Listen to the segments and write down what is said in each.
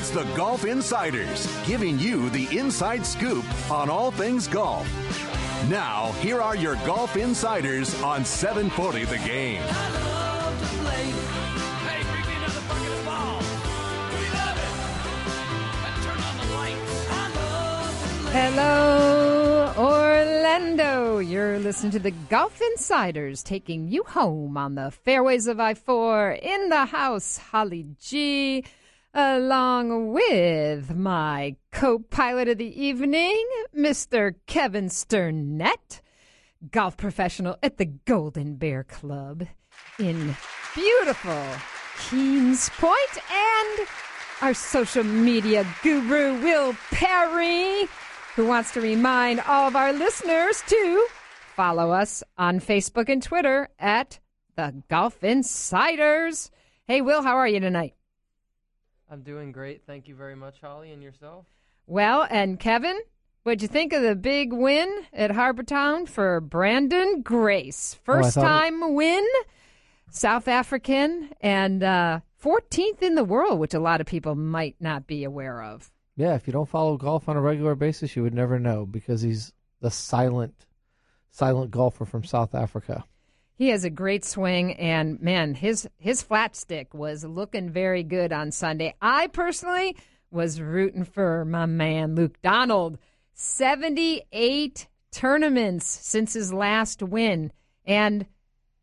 It's the Golf Insiders, giving you the inside scoop on all things golf. Now, here are your Golf Insiders on 740 The Game. I love to play. Hey, bring me another bucket of balls. We love it. And turn on the lights. I love to play. Hello, Orlando. You're listening to the Golf Insiders taking you home on the fairways of I 4 in the house, Holly G, along with my co pilot of the evening, Mr. Kevin Sternett, golf professional at the Golden Bear Club in beautiful Keene's Point, and our social media guru, Will Perry, who wants to remind all of our listeners to follow us on Facebook and Twitter at the Golf Insiders. Hey, Will, how are you tonight? I'm doing great. Thank you very much, Holly, and yourself. Well, and Kevin, what'd you think of the big win at Harbor Town for Branden Grace? First thought it- time win, South African, and uh, 14th in the world, which a lot of people might not be aware of. Yeah, if you don't follow golf on a regular basis, you would never know because he's the silent, silent golfer from South Africa. He has a great swing, and man, his his flat stick was looking very good on Sunday. I personally was rooting for my man Luke Donald. Seventy eight tournaments since his last win, and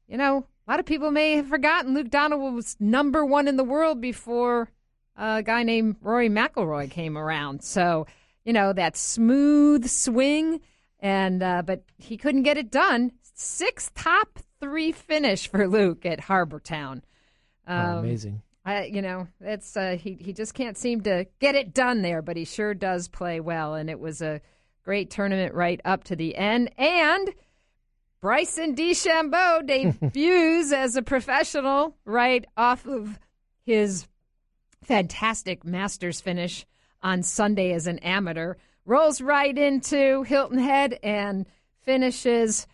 you know a lot of people may have forgotten Luke Donald was number one in the world before a guy named Rory McIlroy came around. So you know that smooth swing, and uh, but he couldn't get it done. Six top three finish for Luke at Harbor Town. Oh, Um, amazing. I, you know, it's uh, he he just can't seem to get it done there, but he sure does play well, and it was a great tournament right up to the end. And Bryson DeChambeau debuts as a professional right off of his fantastic Masters finish on Sunday as an amateur. Rolls right into Hilton Head and finishes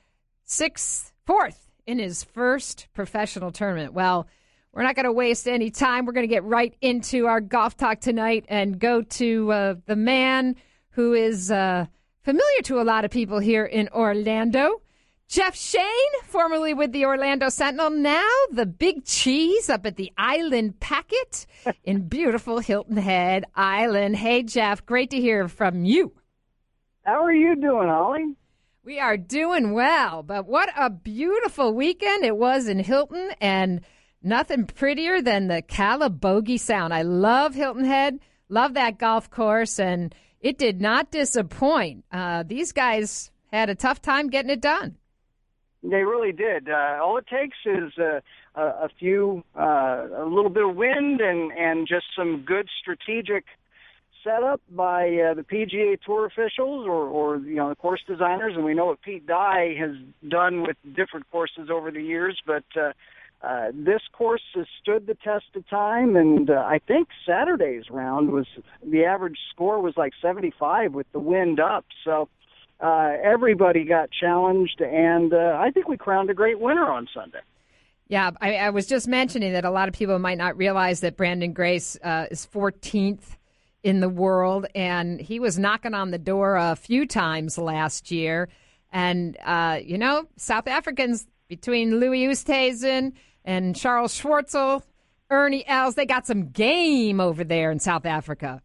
sixth, fourth in his first professional tournament. Well, we're not going to waste any time. We're going to get right into our golf talk tonight and go to uh, the man who is uh, familiar to a lot of people here in Orlando. Jeff Shain, formerly with the Orlando Sentinel, now the big cheese up at the Island Packet in beautiful Hilton Head Island. Hey, Jeff, great to hear from you. How are you doing, Holly? We are doing well, but what a beautiful weekend it was in Hilton, and nothing prettier than the Calibogue Sound. I love Hilton Head, love that golf course, and it did not disappoint. Uh, these guys had a tough time getting it done. They really did. Uh, all it takes is a, a few, uh, a little bit of wind and and just some good strategic setup by uh, the PGA Tour officials or or you know the course designers. And we know what Pete Dye has done with different courses over the years, but. Uh, uh, this course has stood the test of time, and uh, I think Saturday's round was the average score was like 75 with the wind up. So uh, everybody got challenged, and uh, I think we crowned a great winner on Sunday. Yeah, I, I was just mentioning that a lot of people might not realize that Branden Grace uh, is 14th in the world, and he was knocking on the door a few times last year. And, uh, you know, South Africans between Louis Oosthuizen and Charles Schwartzel, Ernie Els, they got some game over there in South Africa.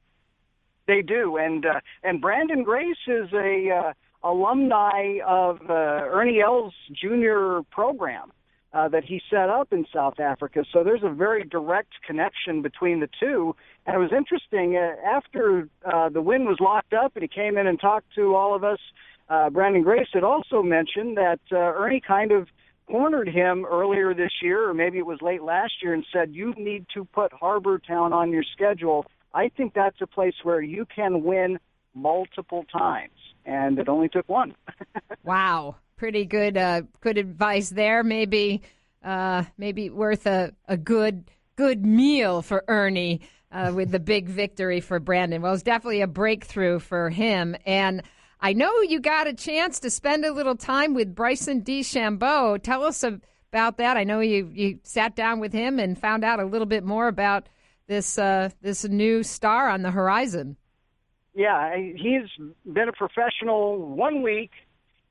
They do, and uh, and Branden Grace is a uh, alumni of uh, Ernie Els Jr. program uh, that he set up in South Africa. So there's a very direct connection between the two. And it was interesting uh, after uh, the win was locked up, and he came in and talked to all of us. Uh, Branden Grace had also mentioned that uh, Ernie kind of cornered him earlier this year, or maybe it was late last year, and said, "You need to put Harbor Town on your schedule." I think that's a place where you can win multiple times, and it only took one. wow, pretty good, uh, good advice there. Maybe, uh, maybe worth a, a good good meal for Ernie uh, with the big victory for Branden. Well, it's definitely a breakthrough for him, and. I know you got a chance to spend a little time with Bryson DeChambeau. Tell us about that. I know you, you sat down with him and found out a little bit more about this uh, this new star on the horizon. Yeah, he's been a professional one week,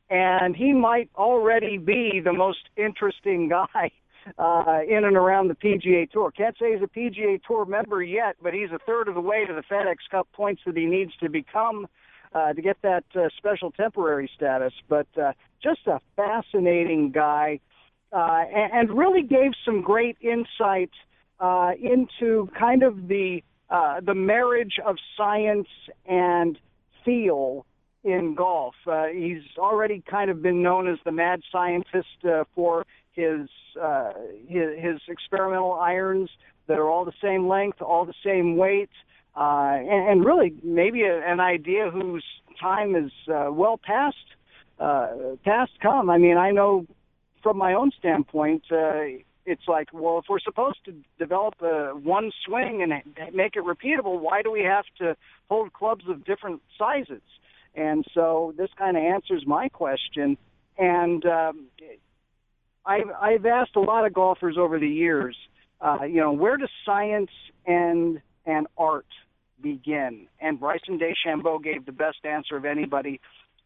and he might already be the most interesting guy uh, in and around the PGA Tour. Can't say he's a PGA Tour member yet, but he's a third of the way to the FedEx Cup points that he needs to become uh, to get that uh, special temporary status. But uh, just a fascinating guy, uh, and, really gave some great insight uh, into kind of the uh, the marriage of science and feel in golf. Uh, he's already kind of been known as the mad scientist uh, for his, uh, his his experimental irons that are all the same length, all the same weight, uh, and, and really maybe a, an idea whose time is uh, well past uh, past come. I mean, I know from my own standpoint, uh, it's like, well, if we're supposed to develop a one swing and make it repeatable, why do we have to hold clubs of different sizes? And so this kind of answers my question. And um, I've, I've asked a lot of golfers over the years, uh, you know, where does science and and art begin? And Bryson DeChambeau gave the best answer of anybody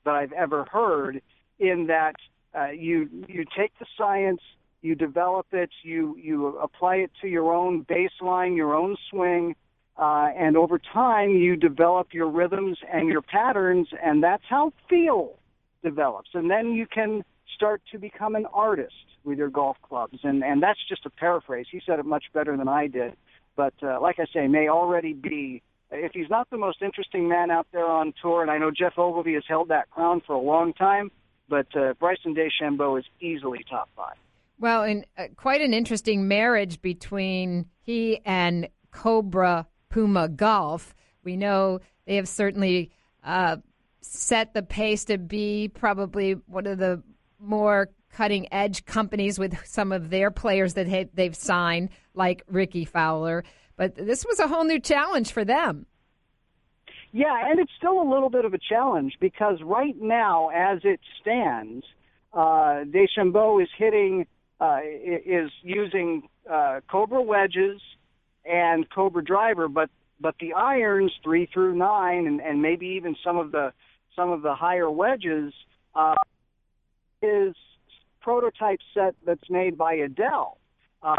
that I've ever heard. In that uh, you you take the science, you develop it, you you apply it to your own baseline, your own swing, uh, and over time you develop your rhythms and your patterns, and that's how feel develops. And then you can start to become an artist with your golf clubs, and and that's just a paraphrase. He said it much better than I did, but uh, like I say, may already be. If he's not the most interesting man out there on tour, and I know Geoff Ogilvy has held that crown for a long time, but uh, Bryson DeChambeau is easily top five. Well, and uh, quite an interesting marriage between he and Cobra Puma Golf. We know they have certainly uh, set the pace to be probably one of the more cutting edge companies with some of their players that they've signed, like Rickie Fowler. But this was a whole new challenge for them. Yeah, and it's still a little bit of a challenge because right now, as it stands, uh, DeChambeau is hitting uh, is using uh, Cobra wedges and Cobra driver, but but the irons three through nine, and, and maybe even some of the some of the higher wedges, uh, is prototype set that's made by Edel. Uh,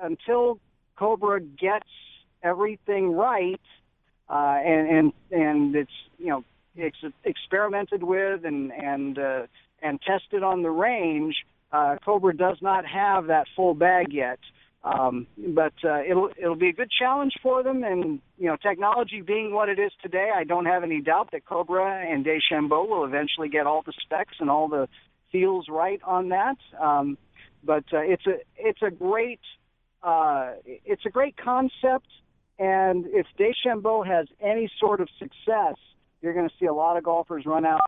until Cobra gets everything right, uh, and and and it's you know it's experimented with and and uh, and tested on the range uh, Cobra does not have that full bag yet. Um, but uh, it'll it'll be a good challenge for them, and you know, technology being what it is today, I don't have any doubt that Cobra and DeChambeau will eventually get all the specs and all the feels right on that. Um, but uh, it's a it's a great uh, it's a great concept, and if DeChambeau has any sort of success, you're going to see a lot of golfers run out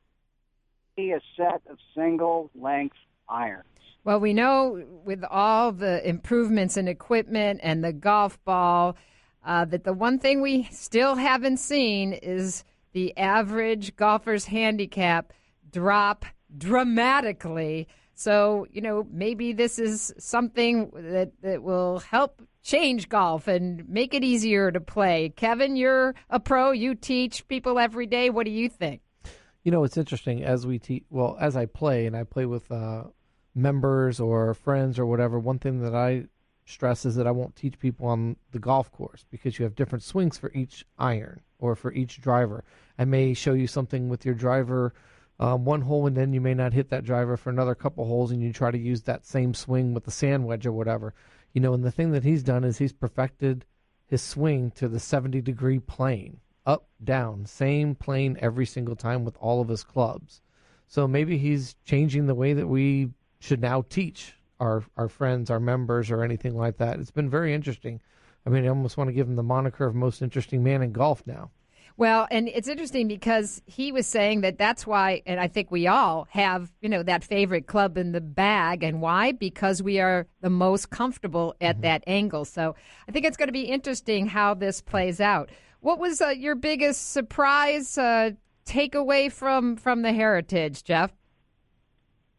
a set of single length irons. Well, we know with all the improvements in equipment and the golf ball uh, that the one thing we still haven't seen is the average golfer's handicap drop dramatically. So, you know, maybe this is something that, that will help change golf and make it easier to play. Kevin, you're a pro, you teach people every day. What do you think? You know, it's interesting as we teach, well, as I play, and I play with uh, members or friends or whatever, one thing that I stress is that I won't teach people on the golf course because you have different swings for each iron or for each driver. I may show you something with your driver um, one hole and then you may not hit that driver for another couple holes and you try to use that same swing with the sand wedge or whatever. You know, and the thing that he's done is he's perfected his swing to the 70 degree plane, up, down, same plane every single time with all of his clubs. So maybe he's changing the way that we should now teach our our friends, our members, or anything like that. It's been very interesting I mean, I almost want to give him the moniker of most interesting man in golf now. Well, and it's interesting because he was saying that that's why, and I think we all have, you know, that favorite club in the bag. And why? Because we are the most comfortable at mm-hmm. that angle. So I think it's going to be interesting how this plays out. What was uh, your biggest surprise uh, takeaway from from the Heritage, Jeff?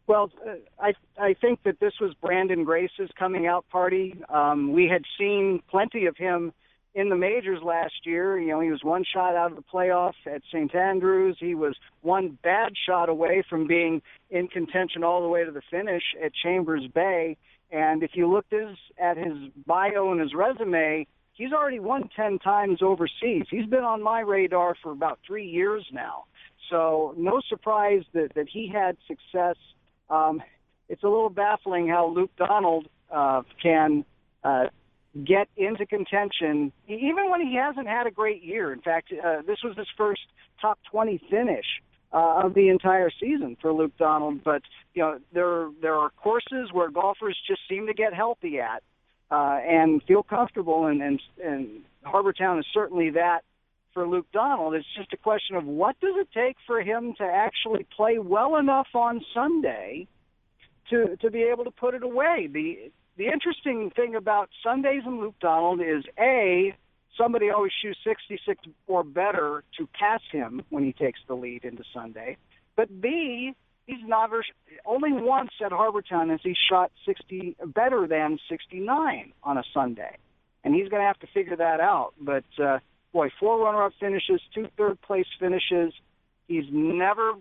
Well, uh, I I think that this was Branden Grace's coming out party. Um, we had seen plenty of him in the majors last year. You know, he was one shot out of the playoff at St. Andrews. He was one bad shot away from being in contention all the way to the finish at Chambers Bay. And if you looked his, at his bio and his resume, he's already won 10 times overseas. He's been on my radar for about three years now. So no surprise that, that he had success. Um, it's a little baffling how Luke Donald uh, can uh, get into contention, even when he hasn't had a great year. In fact, uh, this was his first top 20 finish uh, of the entire season for Luke Donald. But you know, there there are courses where golfers just seem to get healthy at uh, and feel comfortable, and and and Harbour Town is certainly that for Luke Donald. It's just a question of what does it take for him to actually play well enough on Sunday to to be able to put it away. The the interesting thing about Sundays and Luke Donald is a somebody always shoots 66 or better to pass him when he takes the lead into Sunday, but b he's never only once at Harbour Town has he shot 60 better than 69 on a Sunday, and he's going to have to figure that out. But uh, boy, four runner-up finishes, two third place finishes. He's never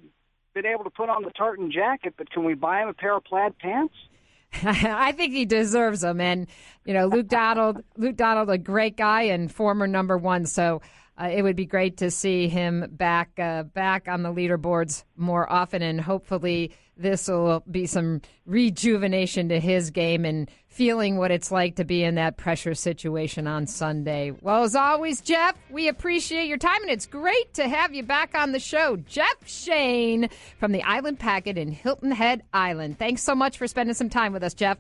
been able to put on the tartan jacket, but can we buy him a pair of plaid pants? I think he deserves them. And you know, Luke Donald, Luke Donald, a great guy and former number one. So uh, it would be great to see him back uh, back on the leaderboards more often, and hopefully this will be some rejuvenation to his game and feeling what it's like to be in that pressure situation on Sunday. Well, as always, Jeff, we appreciate your time, and it's great to have you back on the show. Jeff Shain from the Island Packet in Hilton Head Island. Thanks so much for spending some time with us, Jeff.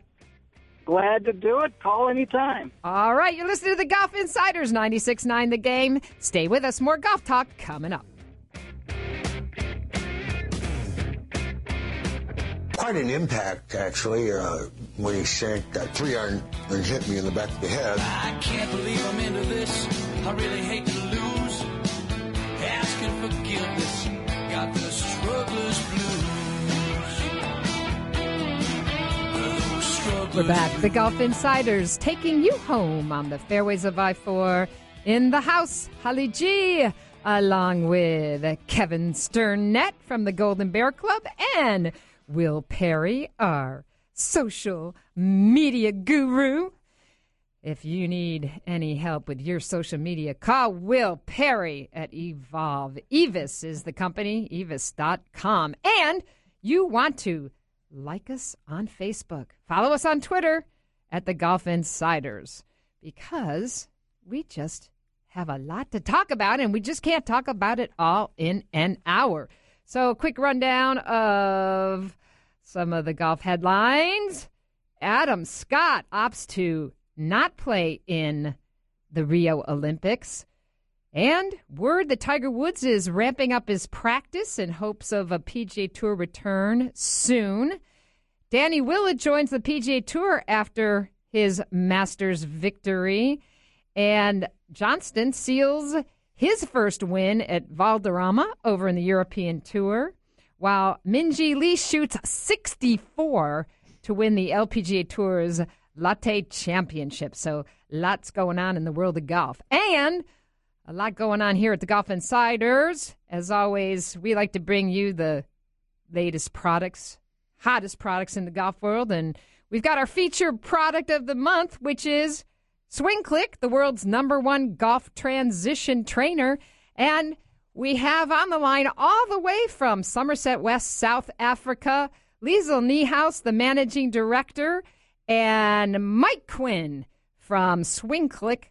Glad to do it. Call anytime. All right, you're listening to the Golf Insiders 96.9 The Game. Stay with us. More golf talk coming up. Quite an impact, actually, uh, when he shanked that three iron and hit me in the back of the head. I can't believe I'm into this. I really hate to lose. Asking forgiveness. Got the We're back. The Golf Insiders taking you home on the fairways of I 4 in the house. Holly G, along with Kevin Sternett from the Golden Bear Club and Will Perry, our social media guru. If you need any help with your social media, call Will Perry at Evolve. EVVUS is the company, evvus.com. And you want to like us on Facebook, follow us on Twitter at the Golf Insiders because we just have a lot to talk about and we just can't talk about it all in an hour. So, quick rundown of some of the golf headlines. Adam Scott opts to not play in the Rio Olympics. And word that Tiger Woods is ramping up his practice in hopes of a PGA Tour return soon. Danny Willett joins the PGA Tour after his Masters victory. And Johnston seals his first win at Valderrama over in the European Tour, while Minjee Lee shoots 64 to win the LPGA Tour's Lotte Championship. So lots going on in the world of golf. And a lot going on here at the Golf Insiders. As always, we like to bring you the latest products, hottest products in the golf world. And we've got our featured product of the month, which is Swing Click, the world's number one golf transition trainer. And we have on the line all the way from Somerset West, South Africa, Liesl Niehaus, the managing director, and Mike Quinn from Swing Click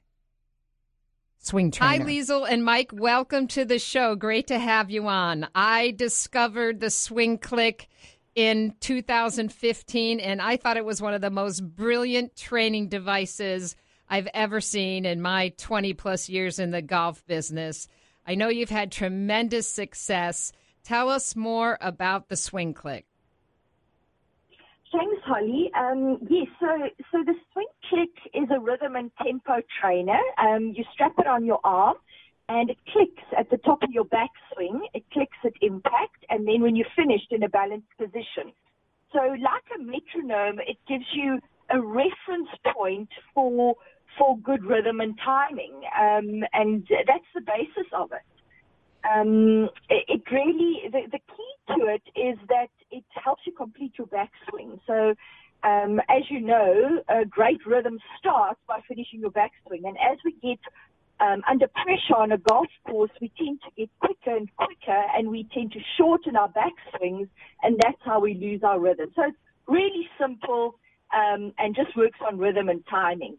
swing trainer. Hi, Liesl and Mike. Welcome to the show. Great to have you on. I discovered the swing click in 2015, and I thought it was one of the most brilliant training devices I've ever seen in my 20 plus years in the golf business. I know you've had tremendous success. Tell us more about the swing click. Thanks, Holly. Um, yes, so so the swing click is a rhythm and tempo trainer. Um, you strap it on your arm, and it clicks at the top of your backswing. It clicks at impact, and then when you're finished in a balanced position. So, like a metronome, it gives you a reference point for for good rhythm and timing, um, and that's the basis of it. Um, it, it really the, the key to it is that it helps you complete your backswing. So, um, as you know, a great rhythm starts by finishing your backswing, and as we get um, under pressure on a golf course, we tend to get quicker and quicker, and we tend to shorten our backswings, and that's how we lose our rhythm. So it's really simple um, and just works on rhythm and timing.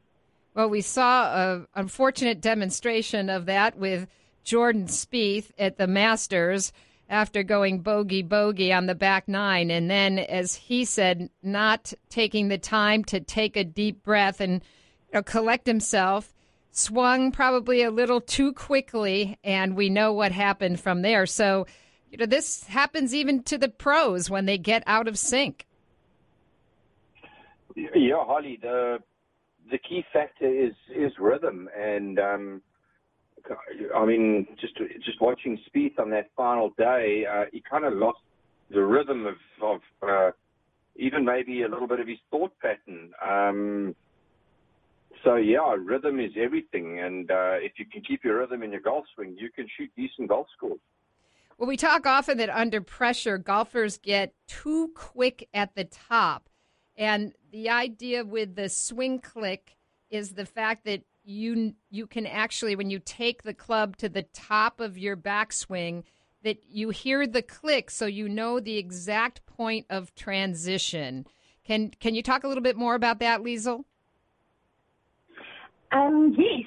Well, we saw an unfortunate demonstration of that with Jordan Spieth at the Masters after going bogey bogey on the back nine. And then, as he said, not taking the time to take a deep breath and you know, collect himself, swung probably a little too quickly. And we know what happened from there. So, you know, this happens even to the pros when they get out of sync. Yeah, Holly, the the key factor is is rhythm, and um, I mean, just just watching Spieth on that final day, uh, he kind of lost the rhythm of of uh, even maybe a little bit of his thought pattern. Um, so yeah, rhythm is everything, and uh, if you can keep your rhythm in your golf swing, you can shoot decent golf scores. Well, we talk often that under pressure, golfers get too quick at the top. And the idea with the swing click is the fact that you you can actually when you take the club to the top of your backswing that you hear the click so you know the exact point of transition. Can can you talk a little bit more about that, Liesl? Um, yes.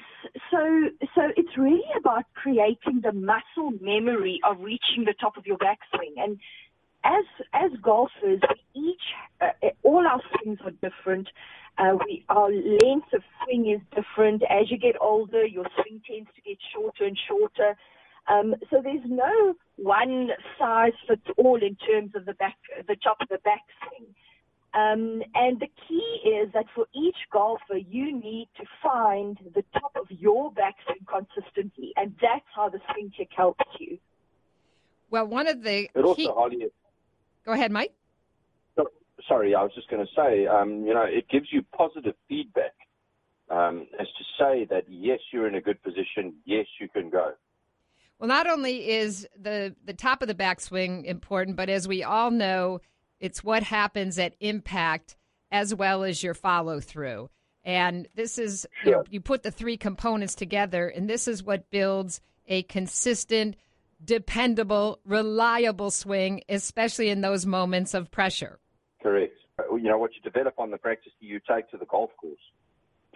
So so it's really about creating the muscle memory of reaching the top of your backswing and as as golfers, we each uh, all our swings are different. Uh, we our length of swing is different. As you get older, your swing tends to get shorter and shorter. Um, so there's no one size fits all in terms of the back, the top of the backswing. Um, and the key is that for each golfer, you need to find the top of your backswing consistently, and that's how the swing click helps you. Well, one of the it key... also, Holly, Go ahead, Mike. Sorry, I was just going to say, um, you know, it gives you positive feedback um, as to say that yes, you're in a good position, yes, you can go. Well, not only is the the top of the backswing important, but as we all know, it's what happens at impact as well as your follow through. And this is you, know, you put the three components together, and this is what builds a consistent dependable, reliable swing, especially in those moments of pressure. Correct. You know, what you develop on the practice you take to the golf course.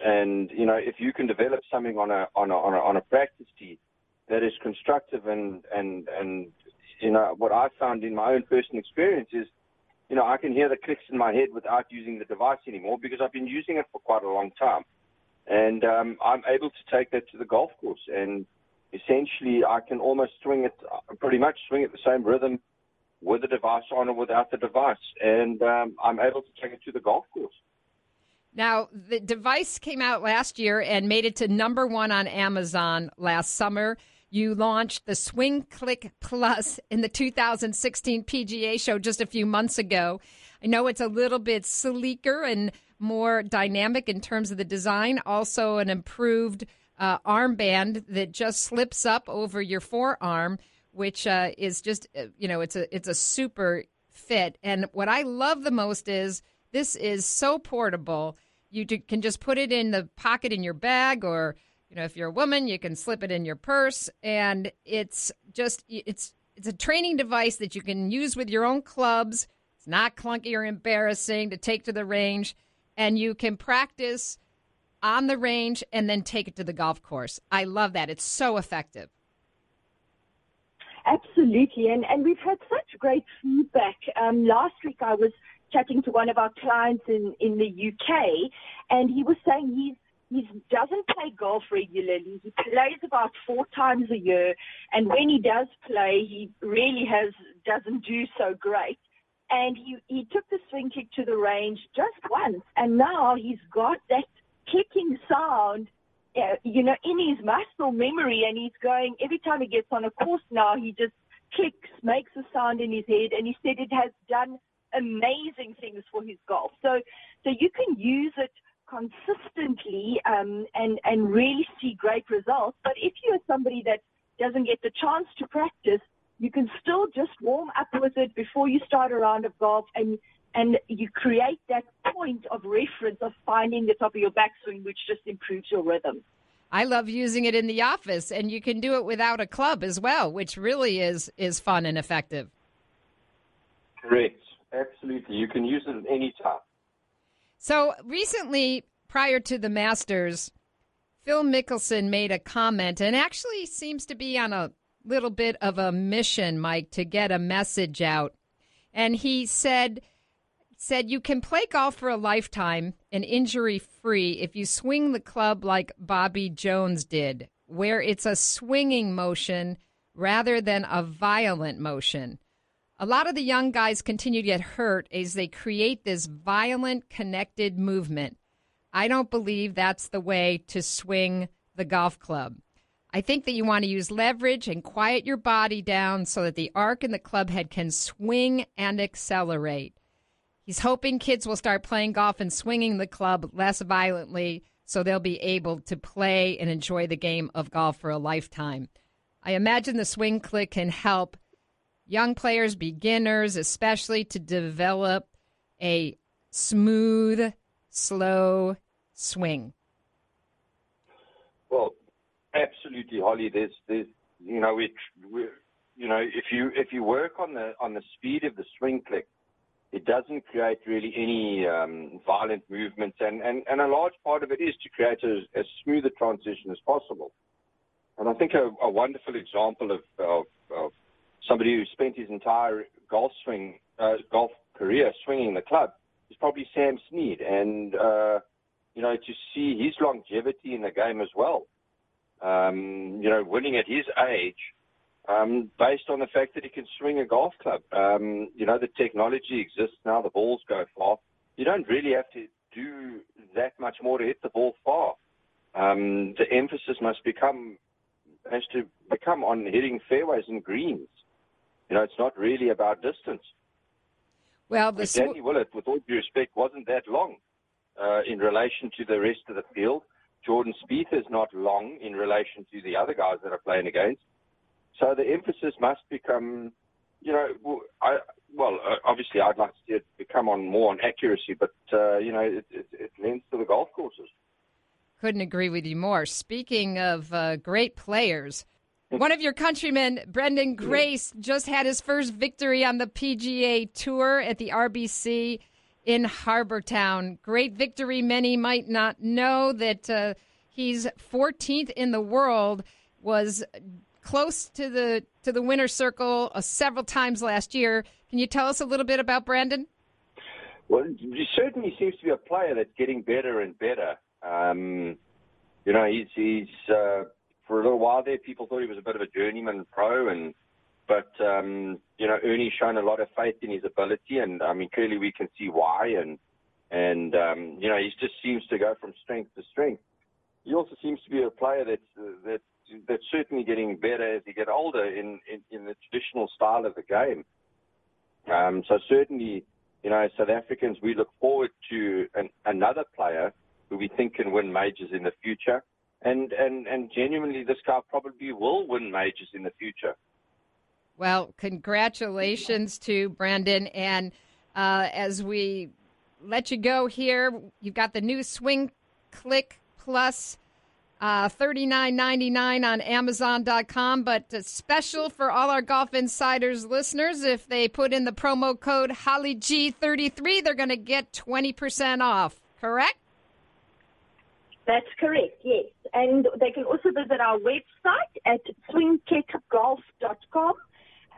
And, you know, if you can develop something on a, on a, on a, on a practice tee that is constructive and, and, and, you know, what I found in my own personal experience is, you know, I can hear the clicks in my head without using the device anymore because I've been using it for quite a long time. And um, I'm able to take that to the golf course. And essentially I can almost swing it, pretty much swing it the same rhythm with the device on or without the device, and um, I'm able to take it to the golf course. Now, the device came out last year and made it to number one on Amazon last summer. You launched the Swing Click Plus in the 2016 PGA show just a few months ago. I know it's a little bit sleeker and more dynamic in terms of the design, also an improved uh, armband that just slips up over your forearm, which uh, is just uh, you know it's a it's a super fit. And what I love the most is this is so portable. You can just put it in the pocket in your bag, or you know if you're a woman, you can slip it in your purse, and it's just it's it's a training device that you can use with your own clubs. It's not clunky or embarrassing to take to the range, and you can practice on the range and then take it to the golf course. I love that. It's so effective. Absolutely. And, and we've had such great feedback. Um, last week I was chatting to one of our clients in, in the UK and he was saying he's he doesn't play golf regularly. He plays about four times a year, and when he does play, he really has doesn't do so great. And he he took the swing click to the range just once, and now he's got that clicking sound, uh, you know, in his muscle memory, and he's going every time he gets on a course now, he just clicks, makes a sound in his head, and he said it has done amazing things for his golf. So, so you can use it consistently um, and and really see great results. But if you're somebody that doesn't get the chance to practice, you can still just warm up with it before you start a round of golf, and and you create that point of reference of finding the top of your backswing, which just improves your rhythm. I love using it in the office, and you can do it without a club as well, which really is is fun and effective. Correct. Absolutely. You can use it at any time. So recently, prior to the Masters, Phil Mickelson made a comment and actually seems to be on a little bit of a mission, Mike, to get a message out. And he said said you can play golf for a lifetime and injury free if you swing the club like Bobby Jones did, where it's a swinging motion rather than a violent motion. A lot of the young guys continue to get hurt as they create this violent connected movement. I don't believe that's the way to swing the golf club. I think that you want to use leverage and quiet your body down so that the arc in the club head can swing and accelerate. He's hoping kids will start playing golf and swinging the club less violently so they'll be able to play and enjoy the game of golf for a lifetime. I imagine the swing click can help young players, beginners especially, to develop a smooth, slow swing? Well, absolutely, Holly. There's, there's, you know, we, you know, if you if you work on the on the speed of the swing click, it doesn't create really any um, violent movements, and, and and a large part of it is to create as smooth a transition as possible. And I think a, a wonderful example of, of, of somebody who spent his entire golf swing, uh, golf career swinging the club is probably Sam Snead. And, uh, you know, to see his longevity in the game as well, um, you know, winning at his age, um, based on the fact that he can swing a golf club. Um, you know, the technology exists now, the balls go far. You don't really have to do that much more to hit the ball far. Um, the emphasis must become has to become on hitting fairways and greens. You know, it's not really about distance. Well, the sw- Danny Willett, with all due respect, wasn't that long uh, in relation to the rest of the field. Jordan Spieth is not long in relation to the other guys that are playing against. So the emphasis must become, you know, I, well, uh, obviously I'd like to see it become on more on accuracy, but uh, you know, it, it, it lends to the golf courses. Couldn't agree with you more. Speaking of uh, great players, one of your countrymen, Brendan Grace, just had his first victory on the PGA Tour at the RBC in Harbour Town. Great victory. Many might not know that uh, he's 14th in the world. Was close to the to the winner's circle uh, several times last year. Can you tell us a little bit about Branden? Well, he certainly seems to be a player that's getting better and better. Um, you know, he's he's uh, for a little while there, people thought he was a bit of a journeyman pro, and but um, you know, Ernie's shown a lot of faith in his ability, and I mean, clearly we can see why, and and um, you know, he just seems to go from strength to strength. He also seems to be a player that's uh, that's that's certainly getting better as you get older in, in in the traditional style of the game. Um, so certainly, you know, South Africans, we look forward to an, another player who we think can win majors in the future and and and genuinely, this guy probably will win majors in the future. Well, congratulations to Branden. and uh, as we let you go here, you've got the new Swing Click Plus. Uh, $39.99 on Amazon.com, but special for all our Golf Insiders listeners. If they put in the promo code HollyG33, they're going to get 20% off, correct? That's correct, yes. And they can also visit our website at swingclickgolf.com.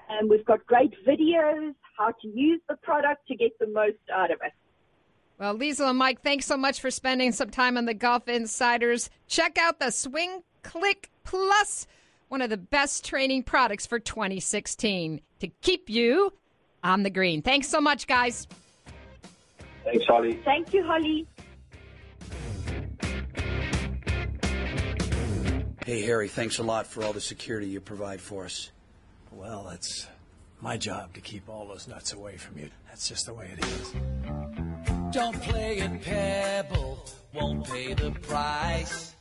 And we've got great videos, how to use the product to get the most out of it. Well, Liesl and Mike, thanks so much for spending some time on the Golf Insiders. Check out the Swing Click Plus, one of the best training products for 2016 to keep you on the green. Thanks so much, guys. Thanks, Holly. Thank you, Holly. Hey, Harry, thanks a lot for all the security you provide for us. Well, it's my job to keep all those nuts away from you. That's just the way it is. Don't play at Pebble, won't pay the price.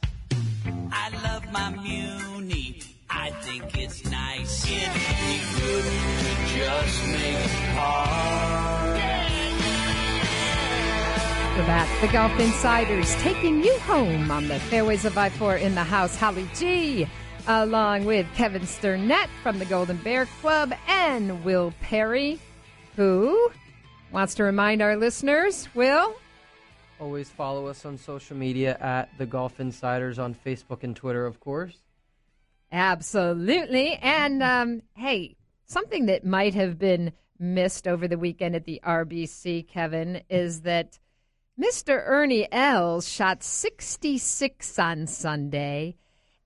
I love my Muni, I think it's nice. It'd be good to just make par. We're back. The Golf Insiders taking you home on the fairways of I 4 in the house. Holly G, along with Kevin Sternett from the Golden Bear Club and Will Perry, who wants to remind our listeners, Will? Always follow us on social media at The Golf Insiders on Facebook and Twitter, of course. Absolutely. And um, hey, something that might have been missed over the weekend at the RBC, Kevin, is that Mr. Ernie Els shot 66 on Sunday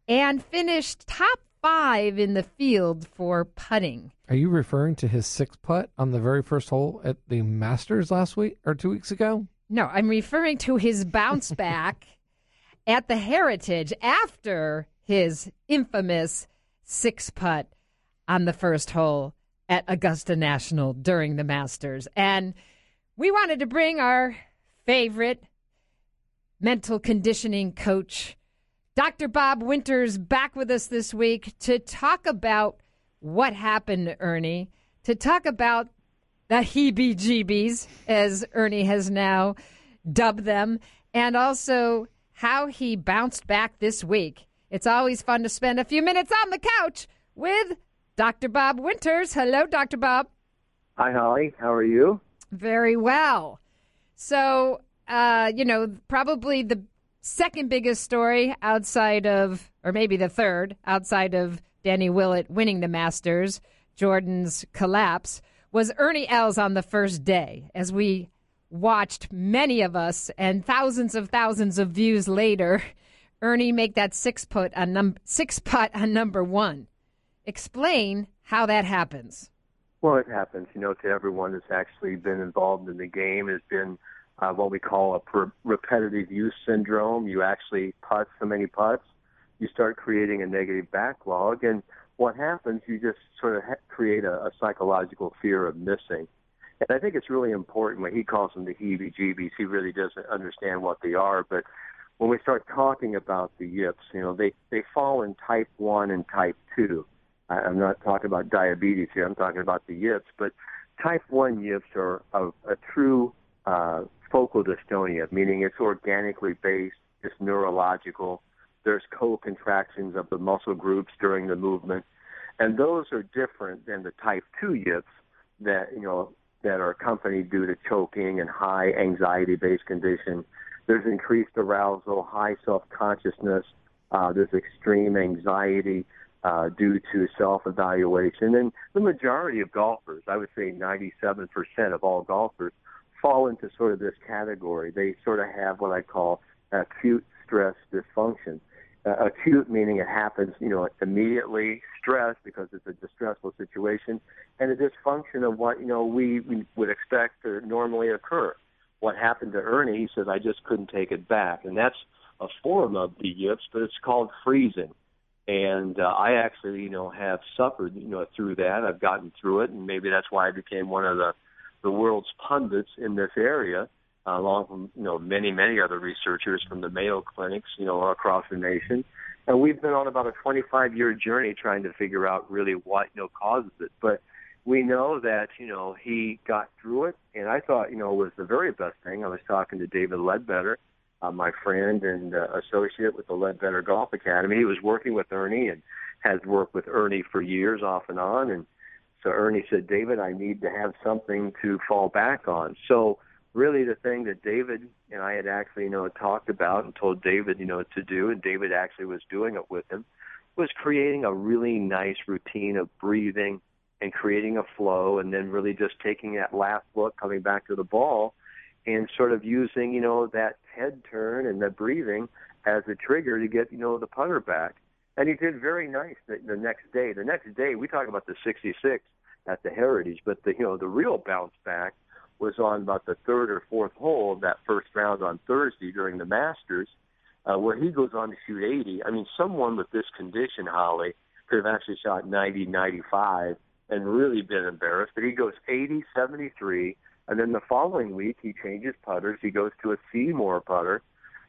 and finished top five in the field for putting. Are you referring to his six putt on the very first hole at the Masters last week or two weeks ago? No, I'm referring to his bounce back at the Heritage after his infamous six putt on the first hole at Augusta National during the Masters. And we wanted to bring our favorite mental conditioning coach, Dr. Bob Winters, back with us this week to talk about what happened, Ernie, to talk about the heebie jeebies, as Ernie has now dubbed them, and also how he bounced back this week. It's always fun to spend a few minutes on the couch with Dr. Bob Winters. Hello, Dr. Bob. Hi, Holly. How are you? Very well. So, uh, you know, probably the second biggest story outside of, or maybe the third, outside of Danny Willett winning the Masters, Jordan's collapse, was Ernie Els on the first day. As we watched, many of us, and thousands of thousands of views later, Ernie make that six put on num- six putt on number one. Explain how that happens. Well, it happens, you know, to everyone that's actually been involved in the game. Has been uh, what we call a per- repetitive use syndrome. You actually putt so many putts, you start creating a negative backlog, and what happens? You just sort of ha- create a, a psychological fear of missing. And I think it's really important when he calls them the heebie-jeebies. He really doesn't understand what they are, but when we start talking about the yips, you know, they they fall in type one and type two. I, I'm not talking about diabetes here. I'm talking about the yips. But type 1 yips are a, a true uh, focal dystonia, meaning it's organically based, it's neurological. There's co-contractions of the muscle groups during the movement. And those are different than the type 2 yips that, you know, that are accompanied due to choking and high anxiety-based condition. There's increased arousal, high self-consciousness. Uh, there's extreme anxiety uh, due to self-evaluation. And the majority of golfers, I would say 97% of all golfers, fall into sort of this category. They sort of have what I call acute stress dysfunction. Uh, acute meaning it happens, you know, immediately. Stress because it's a distressful situation, and a dysfunction of what you know we, we would expect to normally occur. What happened to Ernie? He says I just couldn't take it back, and that's a form of the yips, but it's called freezing and uh, I actually, you know, have suffered, you know, through that. I've gotten through it, and maybe that's why I became one of the the world's pundits in this area, along with you know many many other researchers from the Mayo clinics, you know, across the nation. And we've been on about a 25 year journey trying to figure out really what you know causes it. But we know that you know he got through it, and I thought you know was the very best thing. I was talking to David Leadbetter uh, my friend and uh, associate with the Leadbetter Golf Academy. He was working with Ernie and has worked with Ernie for years off and on. And so Ernie said, David, I need to have something to fall back on. So really the thing that David and I had actually, you know, talked about and told David, you know, to do, and David actually was doing it with him, was creating a really nice routine of breathing and creating a flow and then really just taking that last look, coming back to the ball and sort of using, you know, that head turn and the breathing as a trigger to get, you know, the putter back. And he did very nice the, the next day. The next day, we talk about the 66 at the Heritage, but the, you know, the real bounce back was on about the third or fourth hole of that first round on Thursday during the Masters, uh, where he goes on to shoot 80. I mean, someone with this condition, Holly, could have actually shot 90, 95 and really been embarrassed. But he goes 80, 73, and then the following week he changes putters. He goes to a Seymour putter,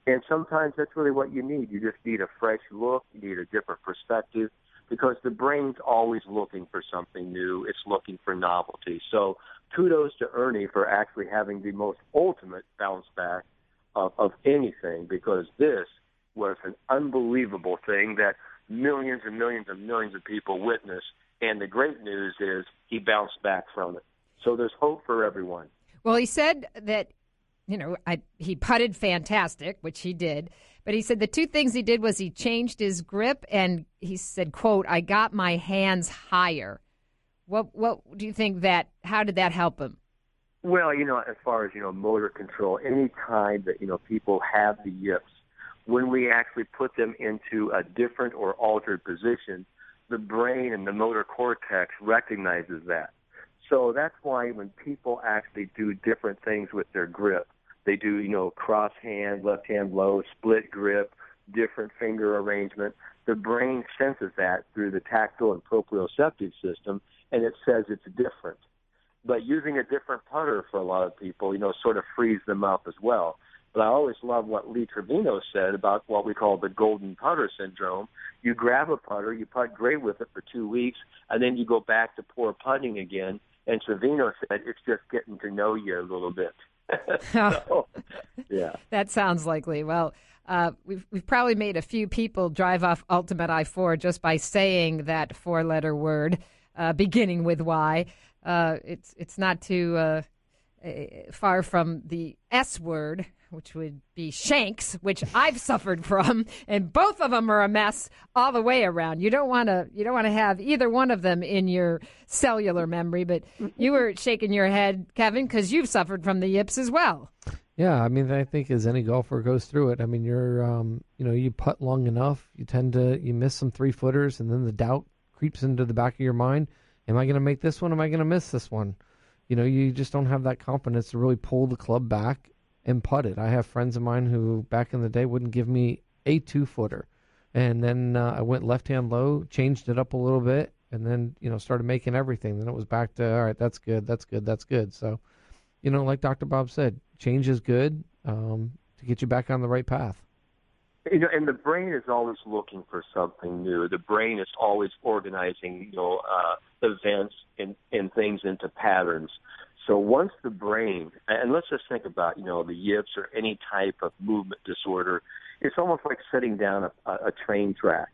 and sometimes that's really what you need. You just need a fresh look. You need a different perspective because the brain's always looking for something new. It's looking for novelty. So kudos to Ernie for actually having the most ultimate bounce back of, of anything because this was an unbelievable thing that millions and millions and millions of people witnessed. And the great news is he bounced back from it. So there's hope for everyone. Well, he said that, you know, I, he putted fantastic, which he did. But he said the two things he did was he changed his grip and he said, quote, I got my hands higher. What what do you think that how did that help him? Well, you know, as far as, you know, motor control, any time that, you know, people have the yips, when we actually put them into a different or altered position, the brain and the motor cortex recognizes that. So that's why when people actually do different things with their grip, they do, you know, cross hand, left hand low, split grip, different finger arrangement. The brain senses that through the tactile and proprioceptive system, and it says it's different. But using a different putter for a lot of people, you know, sort of frees them up as well. But I always love what Lee Trevino said about what we call the golden putter syndrome. You grab a putter, you putt great with it for two weeks, and then you go back to poor putting again. And Trevino said it's just getting to know you a little bit. so, yeah. That sounds likely. Well, uh, we've we've probably made a few people drive off Ultimate I four just by saying that four letter word uh, beginning with Y. Uh, it's it's not too uh, far from the S word, which would be shanks, which I've suffered from, and both of them are a mess all the way around. You don't want to you don't want to have either one of them in your cellular memory. But you were shaking your head, Kevin, because you've suffered from the yips as well. Yeah, I mean, I think as any golfer goes through it, I mean, you're, um, you know, you putt long enough, you tend to you miss some three footers, and then the doubt creeps into the back of your mind. Am I going to make this one? Am I going to miss this one? You know, you just don't have that confidence to really pull the club back and putt it. I have friends of mine who back in the day wouldn't give me a two footer, and then uh, I went left hand low, changed it up a little bit, and then you know started making everything. Then it was back to all right, that's good, that's good, that's good. So, you know, like Dr. Bob said, change is good um, to get you back on the right path. You know, and the brain is always looking for something new. The brain is always organizing, you know, uh, events and, and things into patterns. So once the brain, and let's just think about, you know, the yips or any type of movement disorder, it's almost like setting down a, a train track.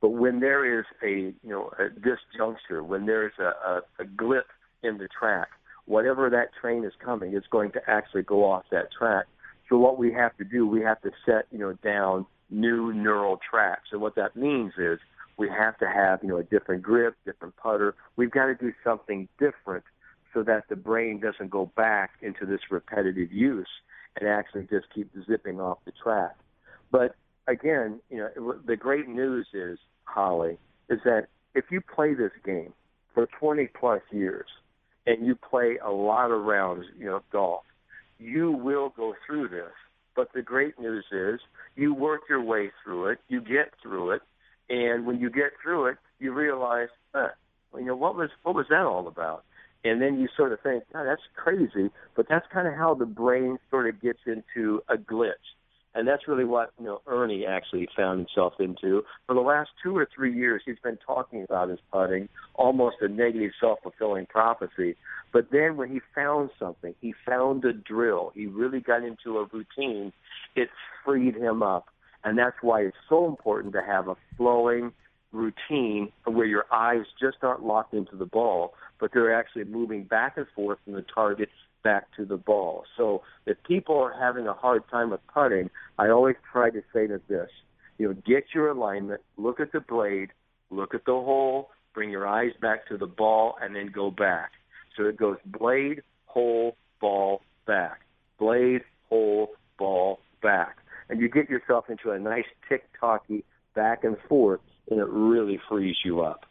But when there is a, you know, a disjuncture, when there's a, a, a glip in the track, whatever that train is coming, it's going to actually go off that track. So what we have to do, we have to set, you know, down new neural tracks. And what that means is we have to have, you know, a different grip, different putter. We've got to do something different so that the brain doesn't go back into this repetitive use and actually just keep zipping off the track. But again, you know, the great news is, Holly, is that if you play this game for 20 plus years and you play a lot of rounds, you know, golf, you will go through this. But the great news is you work your way through it, you get through it, and when you get through it, you realize, uh, you know, what was what was that all about? And then you sort of think, oh, that's crazy, but that's kind of how the brain sort of gets into a glitch. And that's really what, you know, Ernie actually found himself into. For the last two or three years, he's been talking about his putting, almost a negative self-fulfilling prophecy. But then when he found something, he found a drill, he really got into a routine, it freed him up. And that's why it's so important to have a flowing routine where your eyes just aren't locked into the ball, but they're actually moving back and forth from the target back to the ball. So if people are having a hard time with putting, I always try to say to this, you know, get your alignment, look at the blade, look at the hole, bring your eyes back to the ball, and then go back. So it goes blade, hole, ball, back. blade, hole, ball, back. And you get yourself into a nice tick-tocky back and forth, and it really frees you up.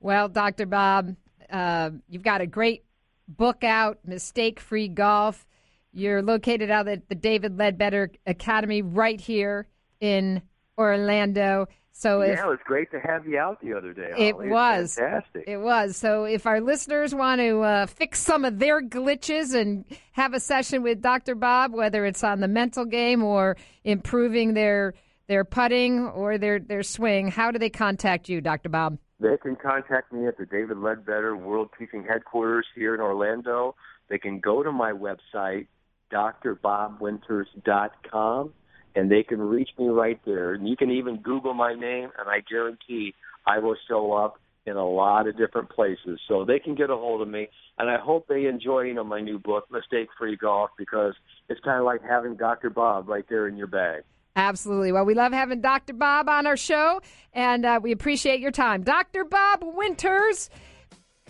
Well, Dr. Bob, uh, you've got a great book out, Mistake Free Golf. You're located out at the David Leadbetter Academy right here in Orlando. So if, yeah, it was great to have you out the other day. It Holly. was fantastic. It was. So if our listeners want to uh, fix some of their glitches and have a session with Dr. Bob, whether it's on the mental game or improving their their putting or their their swing, how do they contact you, Dr. Bob? They can contact me at the David Leadbetter World Teaching Headquarters here in Orlando. They can go to my website, drbobwinters.com, and they can reach me right there. And you can even Google my name, and I guarantee I will show up in a lot of different places. So they can get a hold of me, and I hope they enjoy, you know, my new book, Mistake Free Golf, because it's kind of like having Dr. Bob right there in your bag. Absolutely. Well, we love having Dr. Bob on our show, and uh, we appreciate your time. Dr. Bob Winters.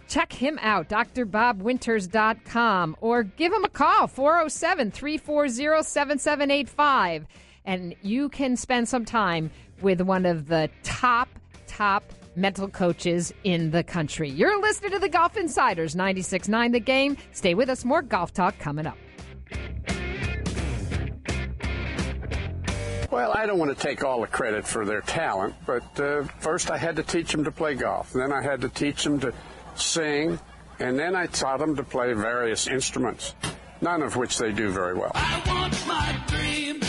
Check him out, drbobwinters.com, or give him a call, 407 340 7785. And you can spend some time with one of the top, top mental coaches in the country. You're listening to the Golf Insiders, 96.9 The Game. Stay with us. More golf talk coming up. Well, I don't want to take all the credit for their talent, but uh, first I had to teach them to play golf. Then I had to teach them to sing, and then I taught them to play various instruments, none of which they do very well. I want my dream.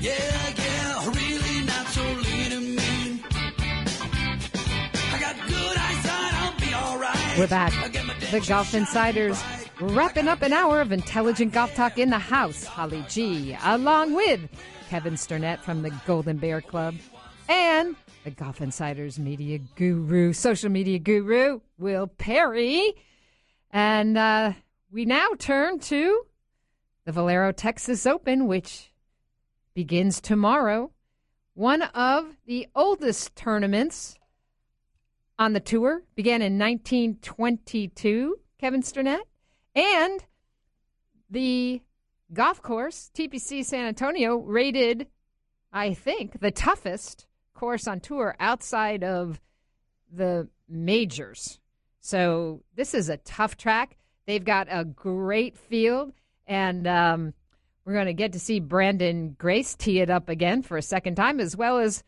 Yeah, yeah, really not so lean and mean. I got good eyesight, I'll be alright. We're back. The Golf Insiders wrapping up an hour of intelligent golf talk in the house. Holly G, along with Kevin Sternett from the Golden Bear Club and the Golf Insiders media guru, social media guru, Will Perry. And uh, we now turn to the Valero Texas Open, which begins tomorrow. One of the oldest tournaments on the tour began in 1922, Kevin Sternett. And the golf course, TPC San Antonio, rated, I think, the toughest course on tour outside of the majors. So this is a tough track. They've got a great field, and um, we're going to get to see Branden Grace tee it up again for a second time, as well as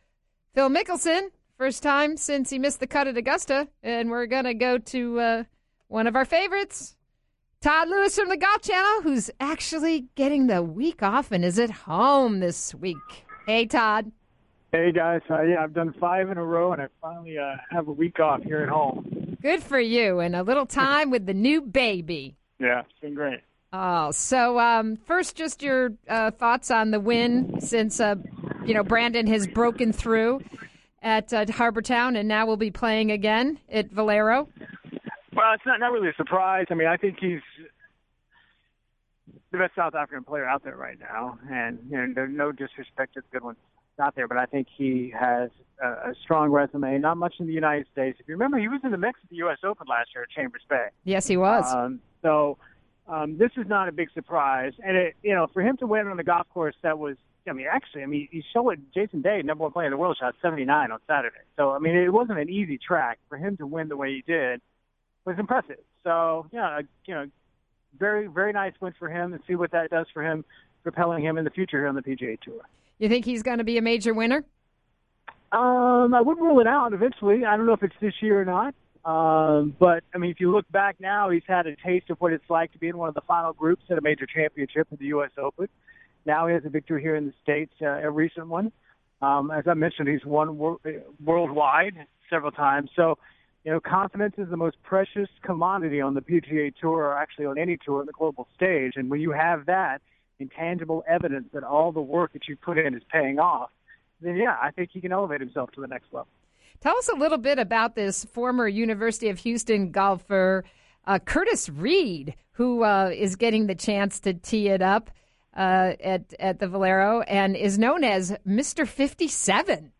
Phil Mickelson, first time since he missed the cut at Augusta. And we're going to go to uh, one of our favorites, Todd Lewis from the Golf Channel, who's actually getting the week off and is at home this week. Hey, Todd. Hey guys, uh, yeah, I've done five in a row, and I finally uh, have a week off here at home. Good for you, and a little time with the new baby. Yeah, it's been great. Oh, so um, first, just your uh, thoughts on the win since uh, you know Branden has broken through at uh, Harbour Town, and now we'll be playing again at Valero. Well, it's not not really a surprise. I mean, I think he's the best South African player out there right now, and you know, no disrespect to the good ones out there, but I think he has a, a strong resume. Not much in the United States. If you remember, he was in the mix at the U.S. Open last year at Chambers Bay. Yes, he was. Um, so um, this is not a big surprise, and it, you know, for him to win on the golf course that was. I mean, actually, I mean, he showed it. Jason Day, number one player in the world, shot 79 on Saturday. So, I mean, it wasn't an easy track for him to win the way he did. Was impressive. So, yeah, you know, very, very nice win for him, and see what that does for him, propelling him in the future here on the PGA Tour. You think he's going to be a major winner? Um, I wouldn't rule it out eventually. I don't know if it's this year or not. Um, but I mean, if you look back now, he's had a taste of what it's like to be in one of the final groups at a major championship at the U.S. Open. Now he has a victory here in the states, uh, a recent one. Um, as I mentioned, he's won wor- worldwide several times. So, you know, confidence is the most precious commodity on the PGA Tour, or actually on any tour on the global stage. And when you have that, intangible evidence that all the work that you put in is paying off, then yeah, I think he can elevate himself to the next level. Tell us a little bit about this former University of Houston golfer, uh, Curtis Reed, who uh, is getting the chance to tee it up uh, at at the Valero and is known as Mister Fifty Seven.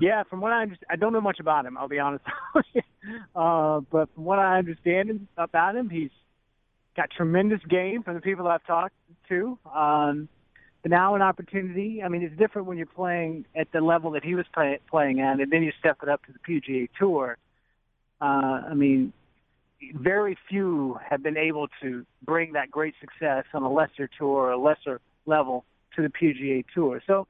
Yeah, from what I understand, I don't know much about him. I'll be honest. uh, but from what I understand about him, he's got tremendous game from the people I've talked to. Um, but now an opportunity. I mean, it's different when you're playing at the level that he was play, playing at, and then you step it up to the PGA Tour. Uh, I mean, very few have been able to bring that great success on a lesser tour or a lesser level to the PGA Tour. So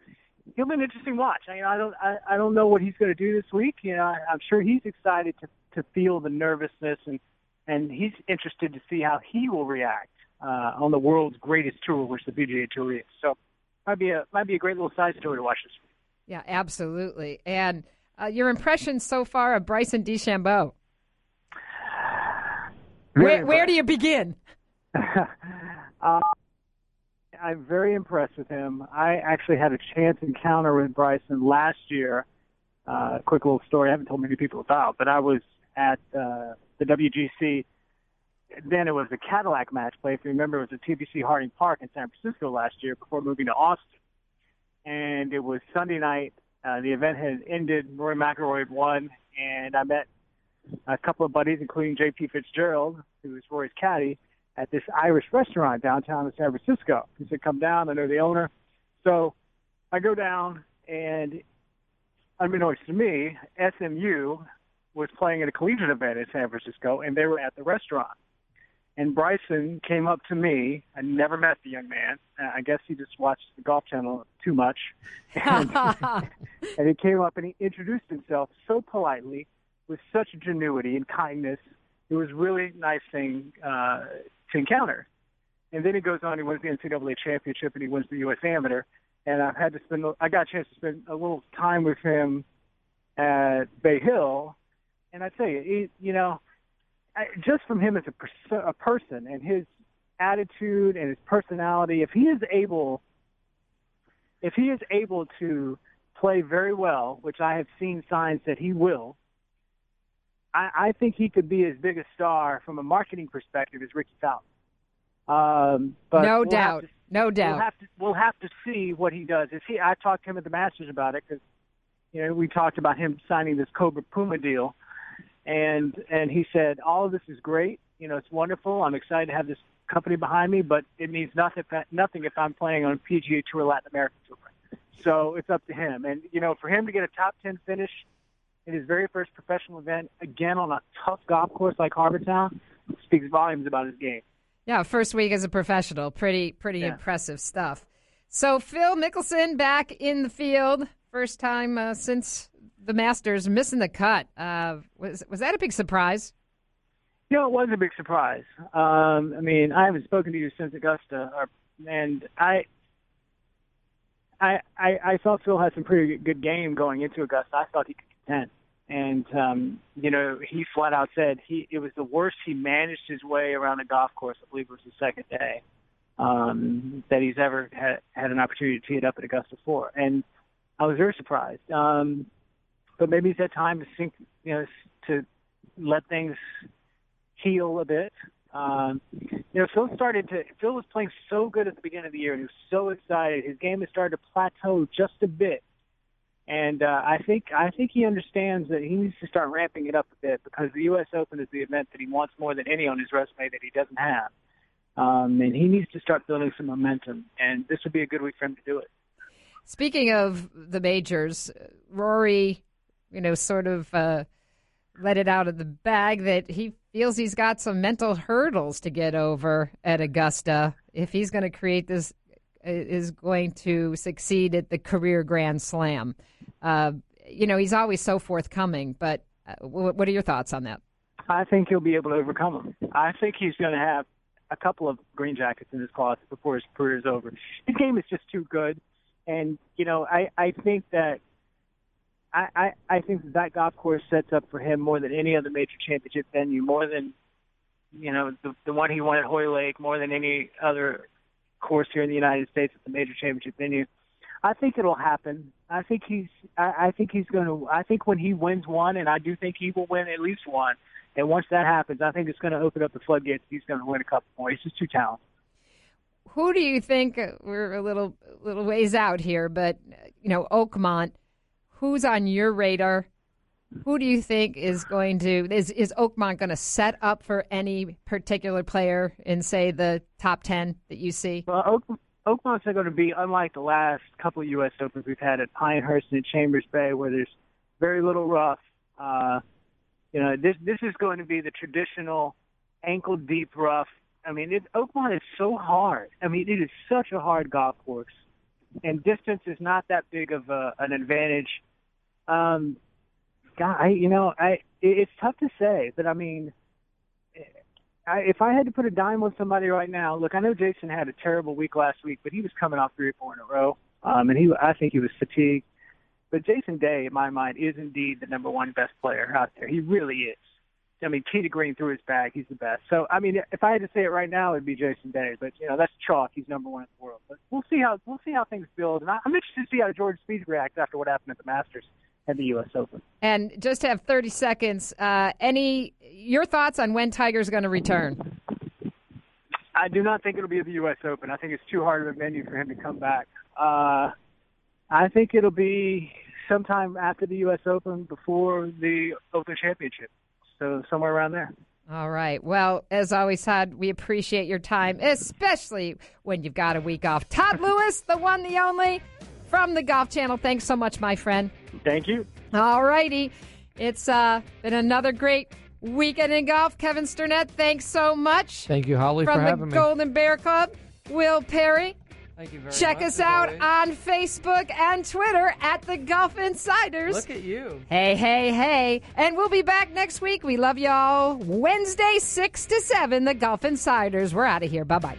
he'll be an interesting watch. I, I don't I, I don't know what he's going to do this week. You know, I, I'm sure he's excited to to feel the nervousness and and he's interested to see how he will react uh, on the world's greatest tour, which the PGA Tour is. So might be a might be a great little side story to watch this week. Yeah, absolutely. And uh, your impressions so far of Bryson DeChambeau? Where, where do you begin? uh, I'm very impressed with him. I actually had a chance encounter with Bryson last year. Uh, quick little story I haven't told many people about, but I was at uh, the WGC. Then it was the Cadillac match play. If you remember, it was at TPC Harding Park in San Francisco last year before moving to Austin. And it was Sunday night. Uh, the event had ended. Rory McIlroy had won, and I met a couple of buddies, including J.P. Fitzgerald, who was Rory's caddy, at this Irish restaurant downtown in San Francisco. He said, "Come down. I know the owner." So I go down, and unbeknownst to me, SMU was playing at a collegiate event in San Francisco, and they were at the restaurant. And Bryson came up to me. I never met the young man. Uh, I guess he just watched the Golf Channel too much. And, and he came up and he introduced himself so politely, with such ingenuity and kindness. It was really nice thing uh, to encounter. And then he goes on. He wins the NCAA championship and he wins the U.S. Amateur. And I've had to spend. I got a chance to spend a little time with him at Bay Hill, and I tell you, he, you know, I, just from him as a, pers- a person and his attitude and his personality, if he is able, if he is able to play very well, which I have seen signs that he will, I, I think he could be as big a star from a marketing perspective as Rickie Fowler. Um, but no we'll doubt, to, no doubt. We'll have, to, we'll have to see what he does. Is he? I talked to him at the Masters about it because you know we talked about him signing this Cobra Puma deal, and and he said all of this is great. You know, it's wonderful. I'm excited to have this company behind me, but it means nothing nothing if I'm playing on PGA Tour, Latin American Tour. So it's up to him. And you know, for him to get a top ten finish in his very first professional event, again on a tough golf course like Harbour Town, speaks volumes about his game. Yeah, first week as a professional, pretty pretty Yeah. impressive stuff. So Phil Mickelson back in the field, first time uh, since the Masters, missing the cut. Uh, was was that a big surprise? You know, it was a big surprise. Um, I mean, I haven't spoken to you since Augusta, or, and I, I, I, I thought Phil had some pretty good game going into Augusta. I thought he could contend, and um, you know, he flat out said he it was the worst he managed his way around the golf course. I believe it was the second day um, that he's ever had had an opportunity to tee it up at Augusta for, and I was very surprised. Um, but maybe he's had time to sink, you know, to let things heal a bit. Um, you know, Phil started to. Phil was playing so good at the beginning of the year, and he was so excited. His game has started to plateau just a bit, and uh, I think I think he understands that he needs to start ramping it up a bit because the U.S. Open is the event that he wants more than any on his resume that he doesn't have, um, and he needs to start building some momentum. And this would be a good week for him to do it. Speaking of the majors, Rory, you know, sort of uh, let it out of the bag that he feels he's got some mental hurdles to get over at Augusta if he's going to create this is going to succeed at the career Grand Slam. Uh, you know, he's always so forthcoming, but uh, what are your thoughts on that? I think he'll be able to overcome them. I think he's going to have a couple of green jackets in his closet before his career is over. His game is just too good, and you know, I I think that. I, I, I think that, that golf course sets up for him more than any other major championship venue, more than you know the the one he won at Hoylake, more than any other course here in the United States at the major championship venue. I think it'll happen. I think he's. I, I think he's going to. I think when he wins one, and I do think he will win at least one. And once that happens, I think it's going to open up the floodgates. He's going to win a couple more. He's just too talented. Who do you think? uh, We're a little little ways out here, but you know, Oakmont. Who's on your radar Who do you think is going to is is Oakmont going to set up for any particular player in say the top ten that you see? Well, Oak, Oakmont's not going to be unlike the last couple of U.S. Opens we've had at Pinehurst and Chambers Bay, where there's very little rough. Uh, you know, this this is going to be the traditional ankle deep rough. I mean, it, Oakmont is so hard. I mean, it is such a hard golf course, and distance is not that big of a, an advantage. Um, God, I, you know, I it, it's tough to say, but I mean, I, if I had to put a dime on somebody right now, look, I know Jason had a terrible week last week, but he was coming off three or four in a row, um, and he, I think he was fatigued. But Jason Day, in my mind, is indeed the number one best player out there. He really is. I mean, to green through his bag, he's the best. So, I mean, if I had to say it right now, it'd be Jason Day. But you know, that's chalk. He's number one in the world. But we'll see how we'll see how things build. And I, I'm interested to see how Jordan Spieth reacts after what happened at the Masters and the U.S. Open. And just to have 30 seconds, uh, any your thoughts on when Tiger's going to return? I do not think it'll be the U.S. Open. I think it's too hard of a venue for him to come back. Uh, I think it'll be sometime after the U.S. Open, before the Open Championship. So somewhere around there. All right. Well, as always, Todd, we appreciate your time, especially when you've got a week off. Todd Lewis, the one, the only, from the Golf Channel. Thanks so much, my friend. Thank you. All righty. It's uh, been another great weekend in golf. Kevin Sternett, thanks so much. Thank you, Holly, from for the having me. Golden Bear Club. Will Perry. Thank you very Check much, us out always. on Facebook and Twitter at the Golf Insiders. Look at you. Hey, hey, hey. And we'll be back next week. We love y'all. Wednesday, 6 to 7, the Golf Insiders. We're out of here. Bye bye.